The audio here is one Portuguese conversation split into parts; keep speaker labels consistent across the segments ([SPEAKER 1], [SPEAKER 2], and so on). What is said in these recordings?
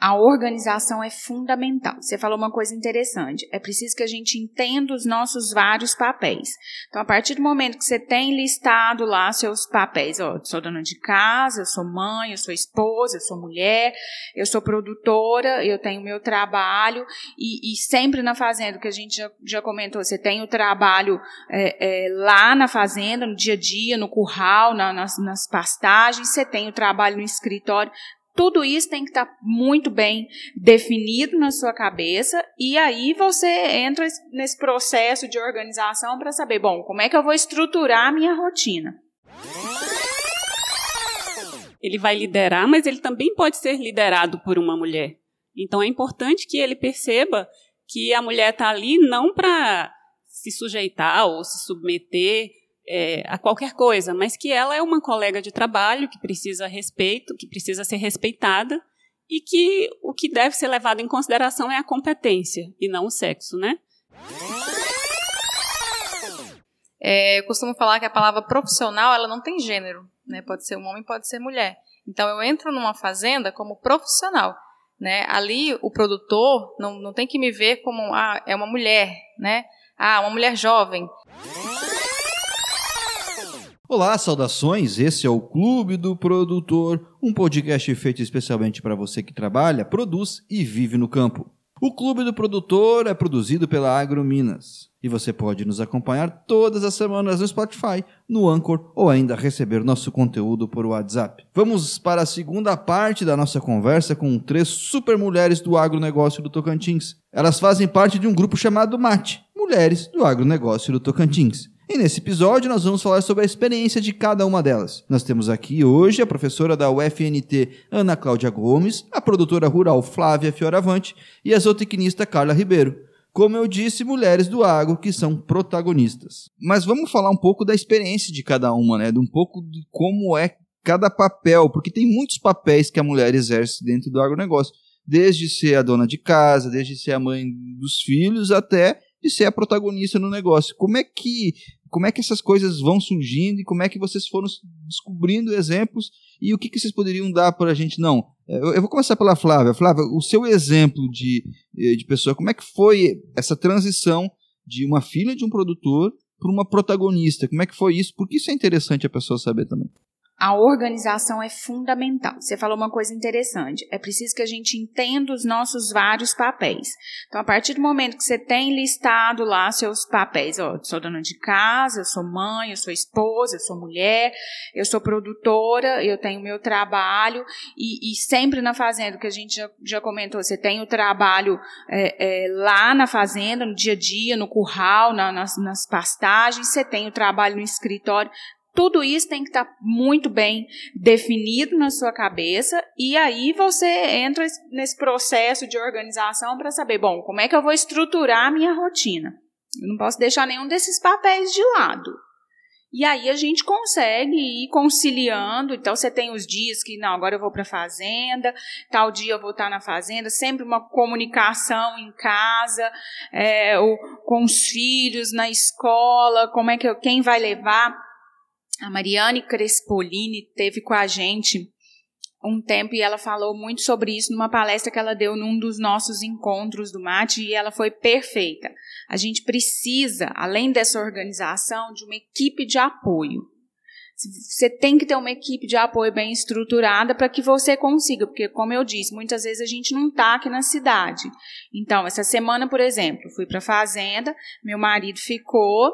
[SPEAKER 1] a organização é fundamental. Você falou uma coisa interessante. É preciso que a gente entenda os nossos vários papéis. Então, a partir do momento que você tem listado lá seus papéis, ó, eu sou dona de casa, eu sou mãe, eu sou esposa, eu sou mulher, eu sou produtora, eu tenho meu trabalho, e, e sempre na fazenda, que a gente já, já comentou, você tem o trabalho é, é, lá na fazenda, no dia a dia, no curral, na, nas, nas pastagens, você tem o trabalho no escritório. Tudo isso tem que estar tá muito bem definido na sua cabeça e aí você entra nesse processo de organização para saber, bom, como é que eu vou estruturar a minha rotina.
[SPEAKER 2] Ele vai liderar, mas ele também pode ser liderado por uma mulher. Então é importante que ele perceba que a mulher está ali não para se sujeitar ou se submeter é, a qualquer coisa, mas que ela é uma colega de trabalho que precisa respeito, que precisa ser respeitada e que o que deve ser levado em consideração é a competência e não o sexo, né?
[SPEAKER 3] É, eu costumo falar que a palavra profissional ela não tem gênero, né? Pode ser um homem, pode ser mulher. Então eu entro numa fazenda como profissional, né? Ali o produtor não, não tem que me ver como ah, é uma mulher, né? Ah, uma mulher jovem.
[SPEAKER 4] Olá, saudações. Esse é o Clube do Produtor, um podcast feito especialmente para você que trabalha, produz e vive no campo. O Clube do Produtor é produzido pela Agro Minas e você pode nos acompanhar todas as semanas no Spotify, no Anchor ou ainda receber nosso conteúdo por WhatsApp. Vamos para a segunda parte da nossa conversa com três super mulheres do agronegócio do Tocantins. Elas fazem parte de um grupo chamado MAT, Mulheres do Agronegócio do Tocantins. E nesse episódio nós vamos falar sobre a experiência de cada uma delas. Nós temos aqui hoje a professora da UFNT Ana Cláudia Gomes, a produtora rural Flávia Fioravante e a zootecnista Carla Ribeiro. Como eu disse, mulheres do agro que são protagonistas. Mas vamos falar um pouco da experiência de cada uma, né? De um pouco de como é cada papel, porque tem muitos papéis que a mulher exerce dentro do agronegócio. Desde ser a dona de casa, desde ser a mãe dos filhos, até de ser a protagonista no negócio. Como é que como é que essas coisas vão surgindo e como é que vocês foram descobrindo exemplos e o que, que vocês poderiam dar para a gente? Não, é, eu, eu, vou começar pela Flávia. Flávia, o seu exemplo de, eh, de pessoa, como é que foi essa transição de uma filha de um produtor para uma protagonista? Como é que foi isso? Porque isso é interessante a pessoa saber também
[SPEAKER 1] a organização é fundamental. Você falou uma coisa interessante. É preciso que a gente entenda os nossos vários papéis. Então, a partir do momento que você tem listado lá seus papéis, ó, sou dona de casa, eu sou mãe, eu sou esposa, eu sou mulher, eu sou produtora, eu tenho meu trabalho, e, e sempre na fazenda, que a gente já, já comentou, você tem o trabalho é, é, lá na fazenda, no dia a dia, no curral, na, nas, nas pastagens, você tem o trabalho no escritório, tudo isso tem que estar tá muito bem definido na sua cabeça e aí você entra nesse processo de organização para saber, bom, como é que eu vou estruturar a minha rotina? Eu não posso deixar nenhum desses papéis de lado. E aí a gente consegue ir conciliando. Então você tem os dias que não, agora eu vou para a fazenda, tal dia eu vou estar na fazenda, sempre uma comunicação em casa, é, ou com os filhos na escola, como é que eu, quem vai levar a Mariane Crespolini teve com a gente um tempo e ela falou muito sobre isso numa palestra que ela deu num dos nossos encontros do MAT e ela foi perfeita. A gente precisa, além dessa organização, de uma equipe de apoio. Você tem que ter uma equipe de apoio bem estruturada para que você consiga, porque, como eu disse, muitas vezes a gente não está aqui na cidade. Então, essa semana, por exemplo, fui para a fazenda, meu marido ficou,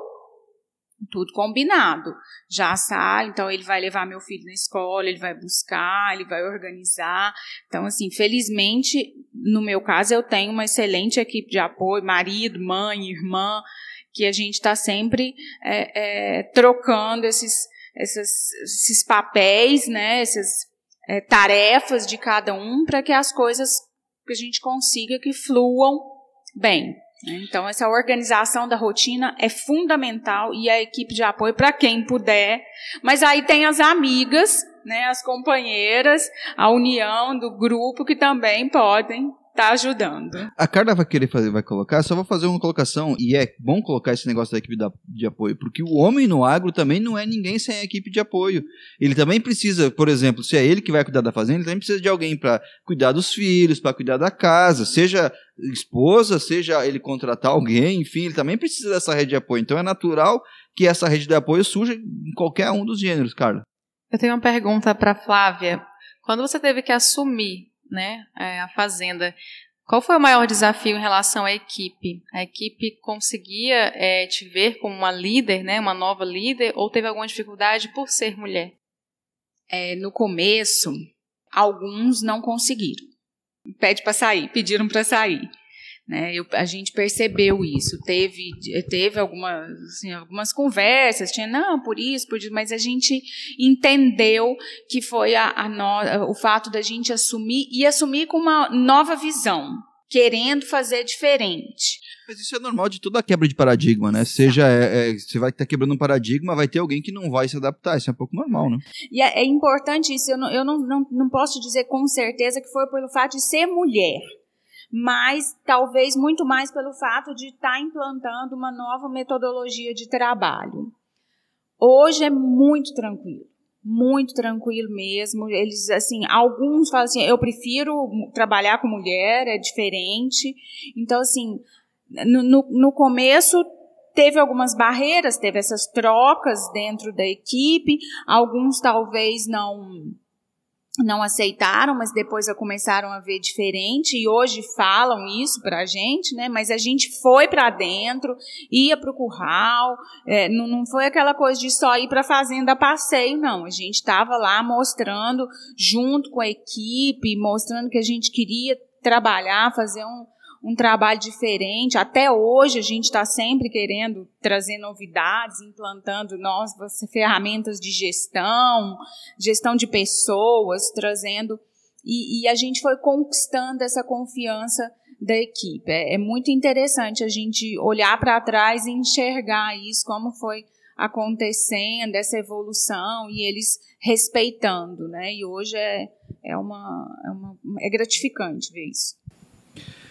[SPEAKER 1] tudo combinado. Já sai, então ele vai levar meu filho na escola, ele vai buscar, ele vai organizar. Então, assim, felizmente, no meu caso, eu tenho uma excelente equipe de apoio, marido, mãe, irmã, que a gente está sempre é, é, trocando esses, esses, esses papéis, né, essas é, tarefas de cada um, para que as coisas que a gente consiga que fluam bem. Então, essa organização da rotina é fundamental e a equipe de apoio para quem puder. Mas aí tem as amigas, né, as companheiras, a união do grupo que também podem tá ajudando.
[SPEAKER 4] A Carla vai querer fazer, vai colocar, só vou fazer uma colocação, e é bom colocar esse negócio da equipe de apoio, porque o homem no agro também não é ninguém sem a equipe de apoio. Ele também precisa, por exemplo, se é ele que vai cuidar da fazenda, ele também precisa de alguém para cuidar dos filhos, para cuidar da casa, seja esposa, seja ele contratar alguém, enfim, ele também precisa dessa rede de apoio. Então é natural que essa rede de apoio surja em qualquer um dos gêneros, Carla.
[SPEAKER 3] Eu tenho uma pergunta para Flávia. Quando você teve que assumir né, é, a fazenda. Qual foi o maior desafio em relação à equipe? A equipe conseguia é, te ver como uma líder, né, uma nova líder, ou teve alguma dificuldade por ser mulher?
[SPEAKER 1] É, no começo, alguns não conseguiram. Pede para sair, pediram para sair. Né? Eu, a gente percebeu isso. Teve, teve algumas, assim, algumas conversas, tinha, não, por isso, por isso, mas a gente entendeu que foi a, a no, o fato da gente assumir e assumir com uma nova visão, querendo fazer diferente.
[SPEAKER 4] Mas isso é normal de toda a quebra de paradigma, né? Seja, é, é, você vai estar quebrando um paradigma, vai ter alguém que não vai se adaptar. Isso é um pouco normal, né?
[SPEAKER 1] E é, é importante isso. Eu, não, eu não, não, não posso dizer com certeza que foi pelo fato de ser mulher mas talvez muito mais pelo fato de estar tá implantando uma nova metodologia de trabalho. Hoje é muito tranquilo, muito tranquilo mesmo. Eles, assim, alguns falam assim, eu prefiro trabalhar com mulher, é diferente. Então, assim, no, no, no começo teve algumas barreiras, teve essas trocas dentro da equipe, alguns talvez não não aceitaram, mas depois começaram a ver diferente e hoje falam isso para a gente, né? Mas a gente foi para dentro, ia para o curral, é, não, não foi aquela coisa de só ir para a fazenda a passeio, não. A gente estava lá mostrando junto com a equipe, mostrando que a gente queria trabalhar, fazer um, um trabalho diferente. Até hoje a gente está sempre querendo trazer novidades, implantando novas ferramentas de gestão, gestão de pessoas, trazendo. E, e a gente foi conquistando essa confiança da equipe. É, é muito interessante a gente olhar para trás e enxergar isso, como foi acontecendo, essa evolução e eles respeitando, né? E hoje é, é, uma, é, uma, é gratificante ver isso.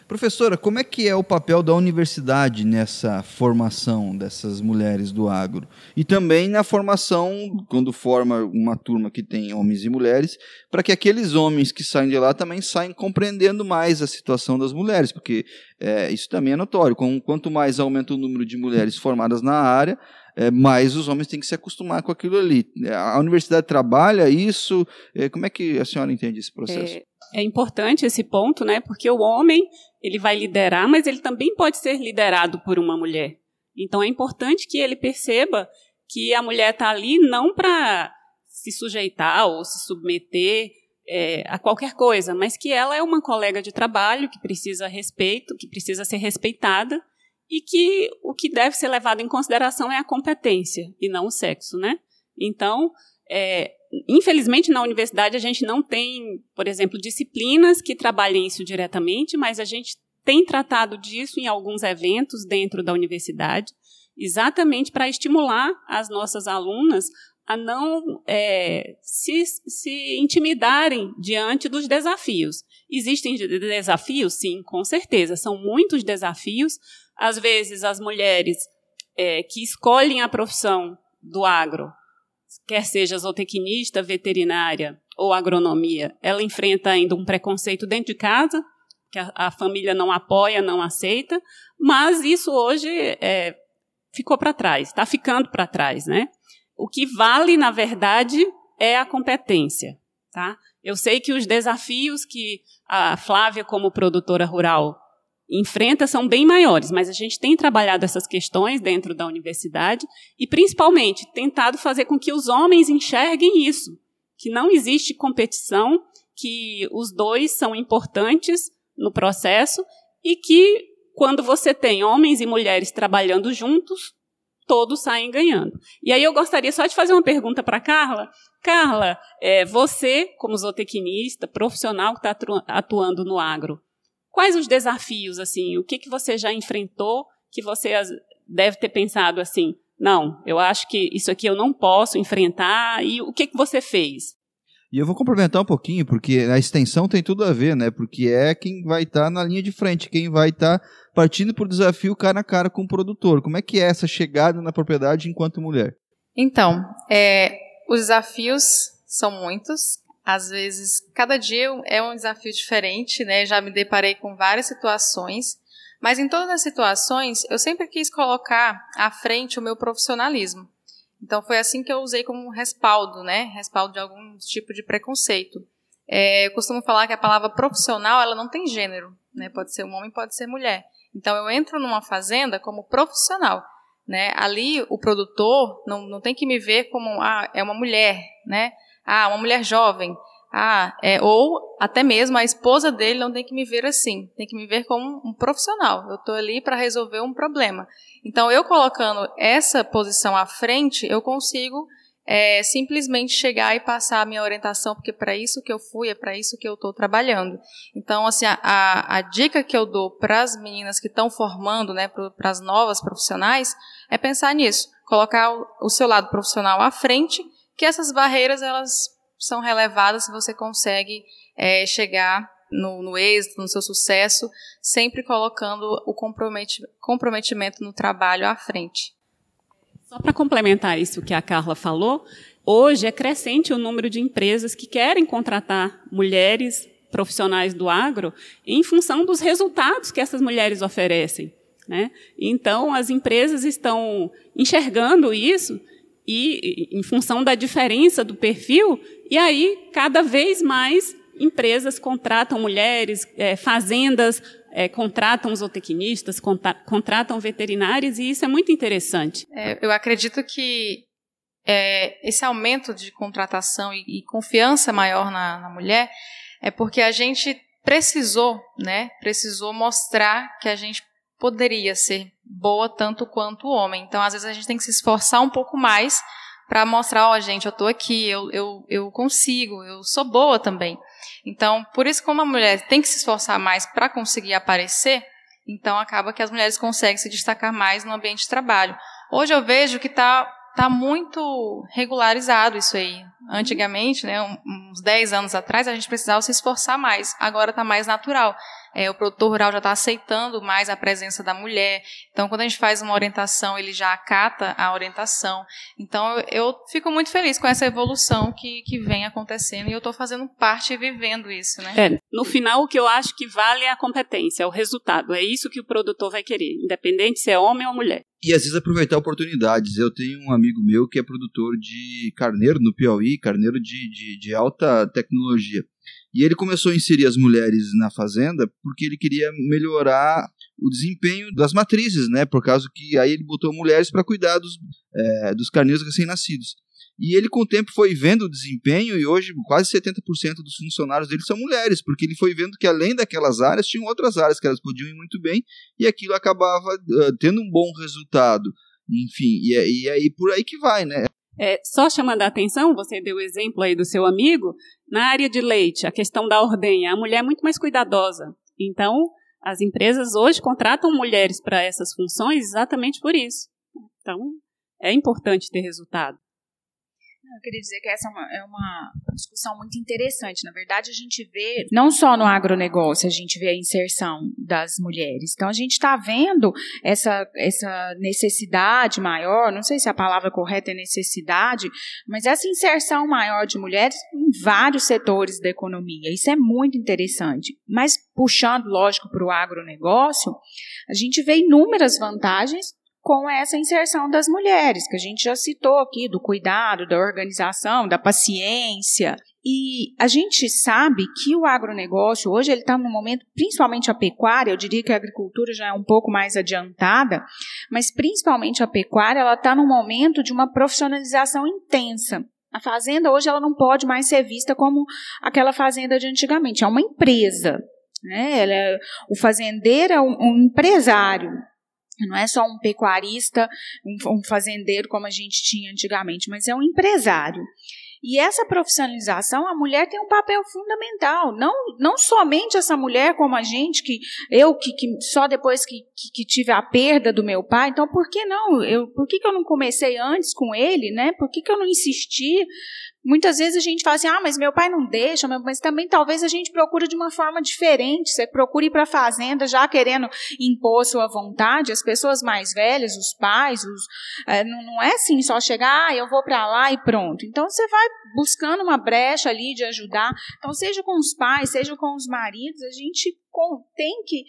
[SPEAKER 4] Professora, como é que é o papel da universidade nessa formação dessas mulheres do agro? E também na formação, quando forma uma turma que tem homens e mulheres, para que aqueles homens que saem de lá também saiam compreendendo mais a situação das mulheres, porque é, isso também é notório. Quanto mais aumenta o número de mulheres formadas na área, é, mais os homens têm que se acostumar com aquilo ali. A universidade trabalha isso? É, como é que a senhora entende esse processo?
[SPEAKER 2] É, é importante esse ponto, né? Porque o homem ele vai liderar, mas ele também pode ser liderado por uma mulher. Então é importante que ele perceba que a mulher está ali não para se sujeitar ou se submeter é, a qualquer coisa, mas que ela é uma colega de trabalho que precisa respeito, que precisa ser respeitada e que o que deve ser levado em consideração é a competência e não o sexo, né? Então, é, infelizmente, na universidade a gente não tem, por exemplo, disciplinas que trabalhem isso diretamente, mas a gente tem tratado disso em alguns eventos dentro da universidade, exatamente para estimular as nossas alunas a não é, se, se intimidarem diante dos desafios. Existem desafios? Sim, com certeza. São muitos desafios. Às vezes, as mulheres é, que escolhem a profissão do agro quer seja zootecnista, veterinária ou agronomia, ela enfrenta ainda um preconceito dentro de casa, que a, a família não apoia, não aceita, mas isso hoje é, ficou para trás, está ficando para trás, né? O que vale, na verdade, é a competência, tá? Eu sei que os desafios que a Flávia, como produtora rural, enfrenta são bem maiores, mas a gente tem trabalhado essas questões dentro da universidade e, principalmente, tentado fazer com que os homens enxerguem isso, que não existe competição, que os dois são importantes no processo e que, quando você tem homens e mulheres trabalhando juntos, todos saem ganhando. E aí eu gostaria só de fazer uma pergunta para Carla. Carla, é, você, como zootecnista, profissional que está atuando no agro, Quais os desafios, assim? O que, que você já enfrentou que você deve ter pensado assim? Não, eu acho que isso aqui eu não posso enfrentar. E o que, que você fez?
[SPEAKER 4] E eu vou complementar um pouquinho, porque a extensão tem tudo a ver, né? Porque é quem vai estar tá na linha de frente, quem vai estar tá partindo por desafio cara a cara com o produtor. Como é que é essa chegada na propriedade enquanto mulher?
[SPEAKER 3] Então, é, os desafios são muitos. Às vezes, cada dia é um desafio diferente, né? Já me deparei com várias situações, mas em todas as situações eu sempre quis colocar à frente o meu profissionalismo. Então foi assim que eu usei como respaldo, né? Respaldo de algum tipo de preconceito. É, eu costumo falar que a palavra profissional ela não tem gênero, né? Pode ser um homem, pode ser mulher. Então eu entro numa fazenda como profissional, né? Ali o produtor não, não tem que me ver como ah, é uma mulher, né? Ah, uma mulher jovem. Ah, é, ou até mesmo a esposa dele não tem que me ver assim, tem que me ver como um profissional. Eu estou ali para resolver um problema. Então, eu colocando essa posição à frente, eu consigo é, simplesmente chegar e passar a minha orientação, porque para isso que eu fui, é para isso que eu estou trabalhando. Então, assim, a, a, a dica que eu dou para as meninas que estão formando, né, para as novas profissionais, é pensar nisso, colocar o, o seu lado profissional à frente que essas barreiras elas são relevadas se você consegue é, chegar no, no, êxito, no seu sucesso, sempre colocando o comprometimento no trabalho à frente.
[SPEAKER 2] Só para complementar isso que a Carla falou, hoje é crescente o número de empresas que querem contratar mulheres profissionais do agro em função dos resultados que essas mulheres oferecem. Né? Então, as empresas estão enxergando isso e em função da diferença do perfil, e aí cada vez mais empresas contratam mulheres, é, fazendas é, contratam zootecnistas, contratam veterinários, e isso é muito interessante.
[SPEAKER 3] É, eu acredito que é, esse aumento de contratação e, e confiança maior na, na, mulher é porque a gente precisou, né, precisou mostrar que a gente poderia ser boa tanto quanto o homem. Então, às vezes, a gente tem que se esforçar um pouco mais para mostrar, ó, oh, gente, eu estou aqui, eu, eu, eu consigo, eu sou boa também. Então, por isso, como a mulher tem que se esforçar mais para conseguir aparecer, então acaba que as mulheres conseguem se destacar mais no ambiente de trabalho. Hoje eu vejo que está tá muito regularizado isso aí. Antigamente, né, uns 10 anos atrás, a gente precisava se esforçar mais. Agora está mais natural. É, o produtor rural já está aceitando mais a presença da mulher. Então, quando a gente faz uma orientação, ele já acata a orientação. Então, eu, eu fico muito feliz com essa evolução que, que vem acontecendo e eu estou fazendo parte e vivendo isso. Né?
[SPEAKER 2] É, no final, o que eu acho que vale é a competência, é o resultado. É isso que o produtor vai querer, independente se é homem ou mulher.
[SPEAKER 4] E às vezes aproveitar oportunidades. Eu tenho um amigo meu que é produtor de carneiro no Piauí, carneiro de, de, de alta tecnologia. E ele começou a inserir as mulheres na fazenda porque ele queria melhorar o desempenho das matrizes, né? Por causa que aí ele botou mulheres para cuidar dos, é, dos carneiros recém-nascidos. E ele, com o tempo, foi vendo o desempenho e hoje quase 70% dos funcionários dele são mulheres, porque ele foi vendo que além daquelas áreas, tinham outras áreas que elas podiam ir muito bem e aquilo acabava uh, tendo um bom resultado. Enfim, e, é, e aí por aí que vai, né?
[SPEAKER 2] É, só chamando a atenção, você deu o exemplo aí do seu amigo, na área de leite, a questão da ordenha, a mulher é muito mais cuidadosa. Então, as empresas hoje contratam mulheres para essas funções exatamente por isso. Então, é importante ter resultado.
[SPEAKER 1] Eu queria dizer que essa é uma, é uma, discussão muito interessante. Na verdade, a gente vê, não só no agronegócio, a gente vê a inserção das mulheres. Então, a gente está vendo essa, essa necessidade maior, não sei se a palavra correta é necessidade, mas essa inserção maior de mulheres em vários setores da economia. Isso é muito interessante. Mas, puxando, lógico, para o agronegócio, a gente vê inúmeras vantagens com essa inserção das mulheres, que a gente já citou aqui, do cuidado, da organização, da paciência. E a gente sabe que o agronegócio, hoje, ele está no momento, principalmente a pecuária, eu diria que a agricultura já é um pouco mais adiantada, mas principalmente a pecuária, ela está no momento de uma profissionalização intensa. A fazenda hoje ela não pode mais ser vista como aquela fazenda de antigamente, é uma empresa. Né? É, o fazendeiro é um, um empresário, não é só um pecuarista, um, fazendeiro como a gente tinha antigamente, mas é um empresário. E essa profissionalização, a mulher tem um papel fundamental. Não, não somente essa mulher como a gente, que eu que, que só depois que, que, que, tive a perda do meu pai, então por que não? Eu, por que, que eu não comecei antes com ele, né? Por que, que eu não insisti Muitas vezes a gente fala assim, ah, mas meu pai não deixa, mas também talvez a gente procure de uma forma diferente. Você procure ir para a fazenda já querendo impor sua vontade. As pessoas mais velhas, os pais, os, é, não, não, é assim só chegar, ah, eu vou para lá e pronto. Então você vai buscando uma brecha ali de ajudar. Então seja com os pais, seja com os maridos, a gente tem que.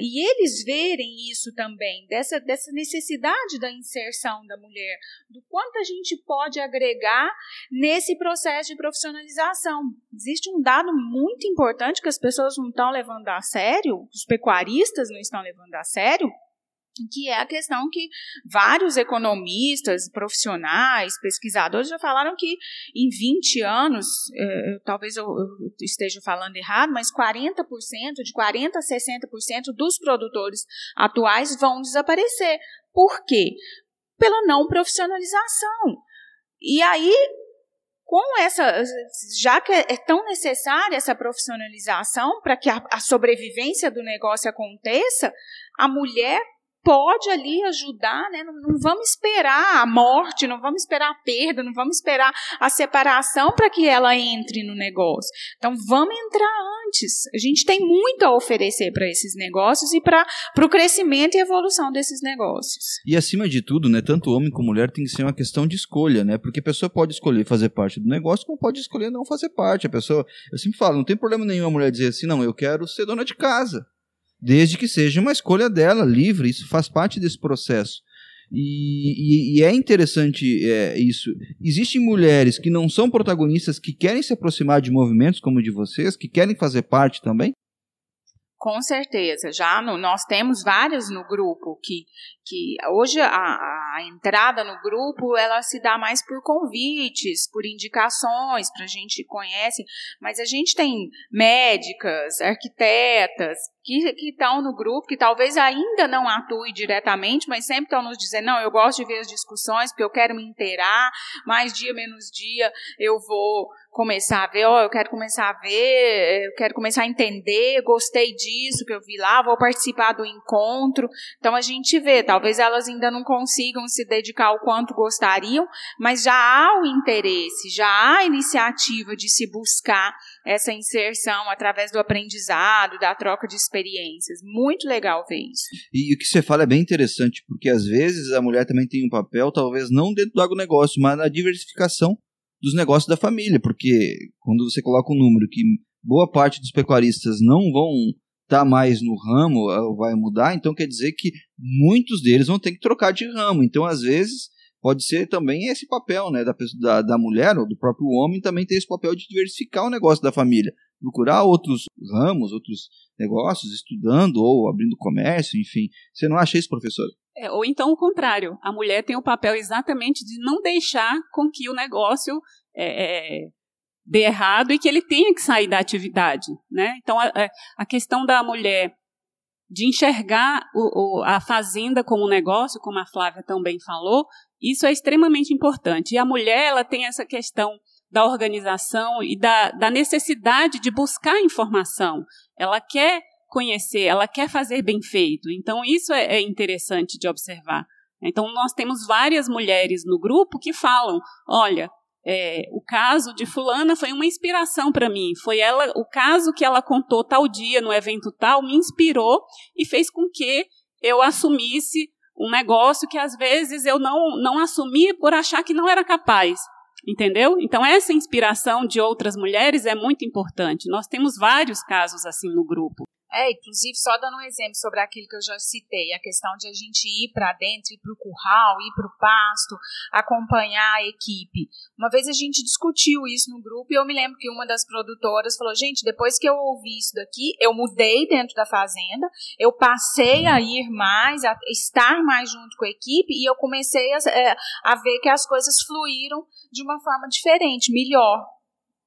[SPEAKER 1] e eles verem isso também, dessa, dessa necessidade da inserção da mulher, do quanto a gente pode agregar nesse processo de profissionalização. Existe um dado muito importante que as pessoas não estão levando a sério, os pecuaristas não estão levando a sério, que é a questão que vários economistas, profissionais, pesquisadores já falaram que em 20 anos, eh, talvez eu, eu, esteja falando errado, mas 40%, de 40% a 60% dos produtores atuais vão desaparecer. Por quê? Pela não profissionalização. E aí, com essa, já que é tão necessária essa profissionalização para que a, a sobrevivência do negócio aconteça, a mulher pode ali ajudar, né? Não, não, vamos esperar a morte, não vamos esperar a perda, não vamos esperar a separação para que ela entre no negócio. Então vamos entrar antes. A gente tem muito a oferecer para esses negócios e para o crescimento e evolução desses negócios.
[SPEAKER 4] E acima de tudo, né, tanto homem como mulher tem que ser uma questão de escolha, né? Porque a pessoa pode escolher fazer parte do negócio, como pode escolher não fazer parte. A pessoa, eu sempre falo, não tem problema nenhum a mulher dizer assim, não, eu quero ser dona de casa desde que seja uma escolha dela, livre, isso faz parte desse processo. E, e, e é interessante é, isso. Existem mulheres que não são protagonistas, que querem se aproximar de movimentos como o de vocês, que querem fazer parte também?
[SPEAKER 1] Com certeza, já no, nós temos várias no grupo que, que hoje a, a, entrada no grupo ela se dá mais por convites, por indicações para a gente conhece, mas a gente tem médicas, arquitetas que estão no grupo, que talvez ainda não atuem diretamente, mas sempre estão nos dizendo, não, eu gosto de ver as discussões, porque eu quero me inteirar, mais dia, menos dia, eu vou começar a ver, ó, oh, eu quero começar a ver, eu quero começar a entender, gostei disso que eu vi lá, vou participar do encontro. Então a gente vê, talvez elas ainda não consigam se dedicar o quanto gostariam, mas já há o interesse, já há a iniciativa de se buscar essa inserção através do aprendizado, da troca de experiências. Muito legal ver isso.
[SPEAKER 4] E o que você fala é bem interessante, porque às vezes a mulher também tem um papel, talvez não dentro do agronegócio, mas na diversificação dos negócios da família, porque quando você coloca um número que boa parte dos pecuaristas não vão estar tá mais no ramo, eh, vai mudar, então quer dizer que muitos deles vão ter que trocar de ramo. Então, às vezes, pode ser também esse papel né, da, da, da mulher ou do próprio homem também ter esse papel de diversificar o negócio da família. Procurar outros ramos, outros negócios, estudando ou abrindo comércio, enfim. Você não acha isso, professor?
[SPEAKER 2] É, ou então o contrário, a mulher tem o papel exatamente de não deixar com que o negócio é, é, dê errado e que ele tenha que sair da atividade. Né? Então, a, é, a questão da mulher de enxergar o, o, a fazenda como um negócio, como a Flávia também falou, isso é extremamente importante. E a mulher ela tem essa questão da organização e da, da necessidade de buscar informação. Ela quer conhecer, ela quer fazer bem feito. Então, isso é, é interessante de observar. Então, nós temos várias mulheres no grupo que falam: olha, é, o caso de fulana foi uma inspiração para mim. Foi ela, o caso que ela contou tal dia no evento tal me inspirou e fez com que eu assumisse um negócio que às vezes eu não não assumi por achar que não era capaz. Entendeu? Então, essa inspiração de outras mulheres é muito importante. Nós temos vários casos assim no grupo.
[SPEAKER 1] É, inclusive, só dando um exemplo sobre aquilo que eu já citei, a questão de a gente ir para dentro, ir para o curral, ir para o pasto, acompanhar a equipe. Uma vez a gente discutiu isso no grupo e eu me lembro que uma das produtoras falou: gente, depois que eu ouvi isso daqui, eu mudei dentro da fazenda, eu passei a ir mais, a estar mais junto com a equipe e eu comecei a, é, a ver que as coisas fluíram de uma forma diferente, melhor.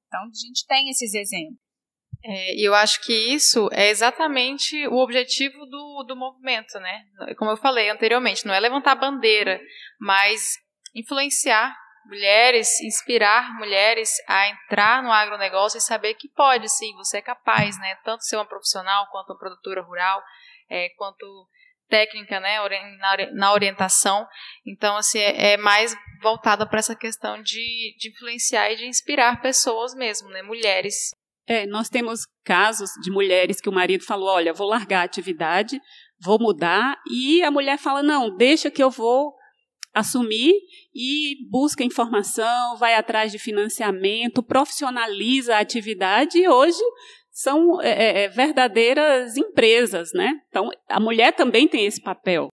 [SPEAKER 1] Então, a gente tem esses exemplos.
[SPEAKER 3] É, e eu acho que isso é exatamente o objetivo do, do movimento, né? Como eu falei anteriormente, não é levantar bandeira, mas influenciar mulheres, inspirar mulheres a entrar no agronegócio e saber que pode, sim, você é capaz, né? Tanto ser uma profissional, quanto uma produtora rural, é, quanto técnica, né, na orientação. Então, assim, é, é mais voltada para essa questão de, de influenciar e de inspirar pessoas mesmo, né, mulheres.
[SPEAKER 2] É, nós temos casos de mulheres que o marido falou, olha, vou largar a atividade, vou mudar, e a mulher fala, não, deixa que eu vou assumir e busca informação, vai atrás de financiamento, profissionaliza a atividade e hoje são é, é, é, verdadeiras empresas, né? Então, a mulher também tem esse papel.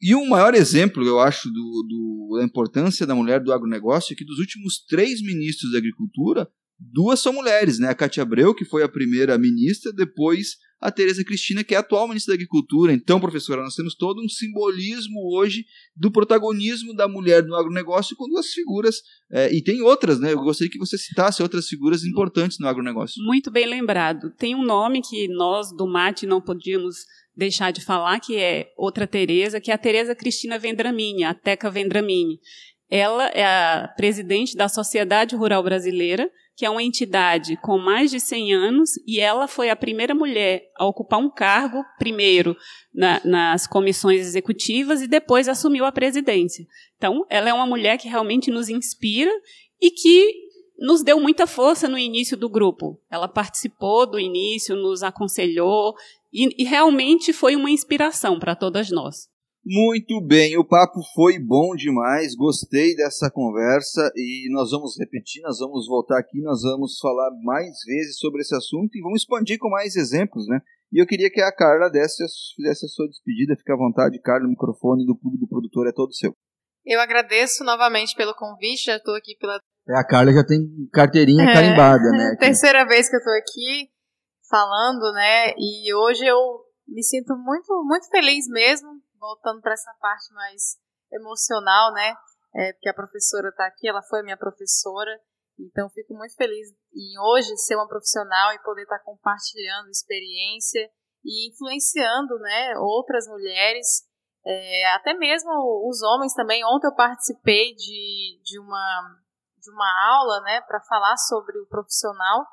[SPEAKER 4] E um maior exemplo, eu acho, do, do, da importância da mulher do agronegócio é que dos últimos três ministros da agricultura, duas são mulheres, né? A Cátia Abreu, que foi a primeira ministra, depois a Tereza Cristina, que é a atual ministra da Agricultura. Então, professora, nós temos todo um simbolismo hoje do protagonismo da mulher no agronegócio com duas figuras, é, e tem outras, né? Eu gostaria que você citasse outras figuras importantes no agronegócio.
[SPEAKER 2] Muito bem lembrado. Tem um nome que nós do MAT não podíamos deixar de falar, que é outra Tereza, que é a Tereza Cristina Vendramini, a Teca Vendramini. Ela é a presidente da Sociedade Rural Brasileira, que é uma entidade com mais de 100 anos, e ela foi a primeira mulher a ocupar um cargo, primeiro na, nas comissões executivas e depois assumiu a presidência. Então, ela é uma mulher que realmente nos inspira e que nos deu muita força no início do grupo. Ela participou do início, nos aconselhou e, e realmente foi uma inspiração para todas nós.
[SPEAKER 4] Muito bem, o papo foi bom demais, gostei dessa conversa e nós vamos repetir, nós vamos voltar aqui, nós vamos falar mais vezes sobre esse assunto e vamos expandir com mais exemplos, né? E eu queria que a Carla desse, fizesse a sua despedida, fique à vontade, Carla, o microfone do clube do produtor é todo seu.
[SPEAKER 3] Eu agradeço novamente pelo convite, já estou aqui pela...
[SPEAKER 4] É, a Carla já tem carteirinha é, carimbada, né?
[SPEAKER 3] Terceira vez que eu estou aqui falando, né? E hoje eu me sinto muito, muito feliz mesmo voltando para essa parte mais emocional, né? É, porque a professora está aqui, ela foi minha professora, então fico muito feliz em hoje ser uma profissional e poder estar tá compartilhando experiência e influenciando, né, outras mulheres, é, até mesmo os homens também. Ontem eu participei de, de uma de uma aula, né, para falar sobre o profissional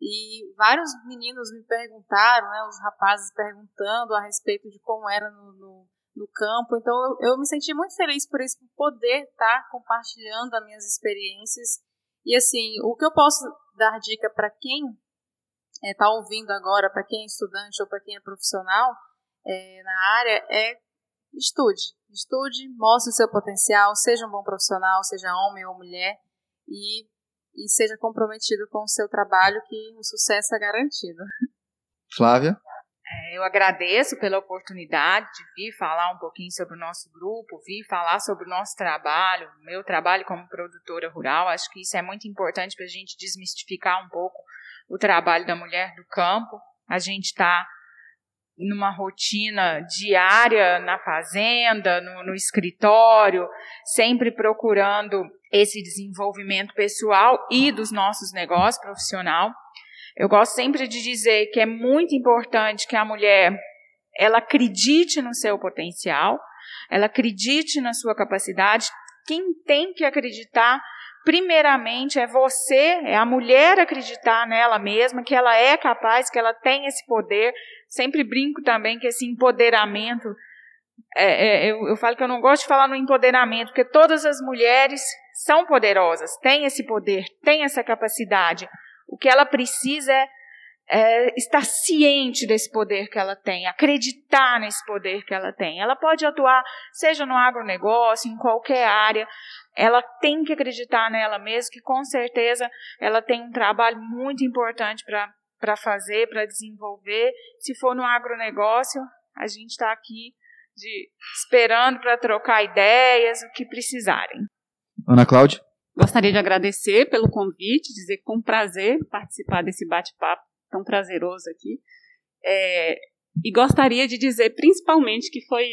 [SPEAKER 3] e vários meninos me perguntaram, né, os rapazes perguntando a respeito de como era no, no no campo. Então eu, eu me senti muito feliz por isso, por poder estar tá compartilhando as minhas experiências. E assim, o que eu posso dar dica para quem está é, tá ouvindo agora, para quem é estudante ou para quem é profissional é, na área, é estude. Estude, mostre o seu potencial, seja um bom profissional, seja homem ou mulher, e, e seja comprometido com o seu trabalho, que o sucesso é garantido.
[SPEAKER 4] Flávia?
[SPEAKER 1] É, eu agradeço pela oportunidade de vir falar um pouquinho sobre o nosso grupo, vir falar sobre o nosso trabalho, meu trabalho como produtora rural. Acho que isso é muito importante para a gente desmistificar um pouco o trabalho da mulher do campo. A gente está numa rotina diária na fazenda, no, no escritório, sempre procurando esse desenvolvimento pessoal e dos nossos negócios profissional. Eu gosto sempre de dizer que é muito importante que a mulher ela acredite no seu potencial, ela acredite na sua capacidade. Quem tem que acreditar primeiramente é você, é a mulher acreditar nela mesma, que ela é capaz, que ela tem esse poder. Sempre brinco também que esse empoderamento, é, é, eu, eu falo que eu não gosto de falar no empoderamento, porque todas as mulheres são poderosas, têm esse poder, têm essa capacidade. O que ela precisa é, é estar ciente desse poder que ela tem, acreditar nesse poder que ela tem. Ela pode atuar, seja no agronegócio, em qualquer área, ela tem que acreditar nela mesma, que com certeza ela tem um trabalho muito importante para fazer, para desenvolver. Se for no agronegócio, a gente está aqui de, esperando para trocar ideias, o que precisarem.
[SPEAKER 4] Ana Cláudia?
[SPEAKER 2] Gostaria de agradecer pelo convite, dizer que foi um prazer participar desse bate-papo tão prazeroso aqui. É, e gostaria de dizer principalmente que foi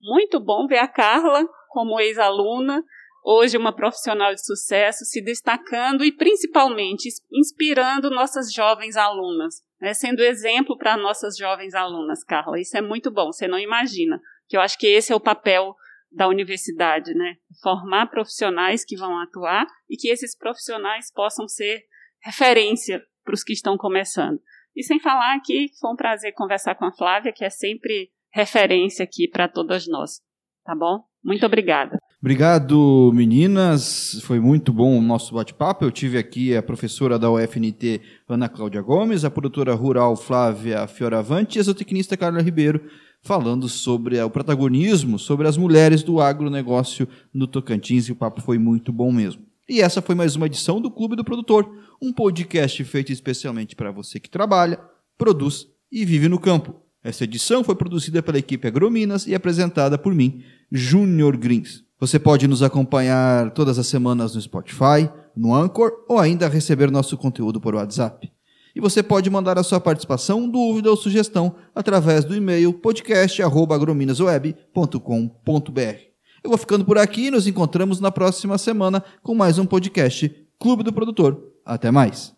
[SPEAKER 2] muito bom ver a Carla como ex-aluna, hoje uma profissional de sucesso, se destacando e principalmente inspirando nossas jovens alunas, né, sendo exemplo para nossas jovens alunas, Carla. Isso é muito bom, você não imagina. Que eu acho que esse é o papel da universidade, né? Formar profissionais que vão atuar e que esses profissionais possam ser referência para os que estão começando. E sem falar que foi um prazer conversar com a Flávia, que é sempre referência aqui para todas nós. Tá bom? Muito obrigada.
[SPEAKER 4] Obrigado, meninas. Foi muito bom o nosso bate-papo. Eu tive aqui a professora da UFNT, Ana Cláudia Gomes, a produtora rural Flávia Fioravante e a zootecnista Carla Ribeiro, falando sobre o protagonismo, sobre as mulheres do agronegócio no Tocantins. E o papo foi muito bom mesmo. E essa foi mais uma edição do Clube do Produtor, um podcast feito especialmente para você que trabalha, produz e vive no campo. Essa edição foi produzida pela equipe Agrominas e apresentada por mim, Júnior Grins. Você pode nos acompanhar todas as semanas no Spotify, no Anchor ou ainda receber nosso conteúdo por WhatsApp. E você pode mandar a sua participação, dúvida ou sugestão através do e-mail podcast@agrominasweb.com.br. Eu vou ficando por aqui e nos encontramos na próxima semana com mais um podcast Clube do Produtor. Até mais.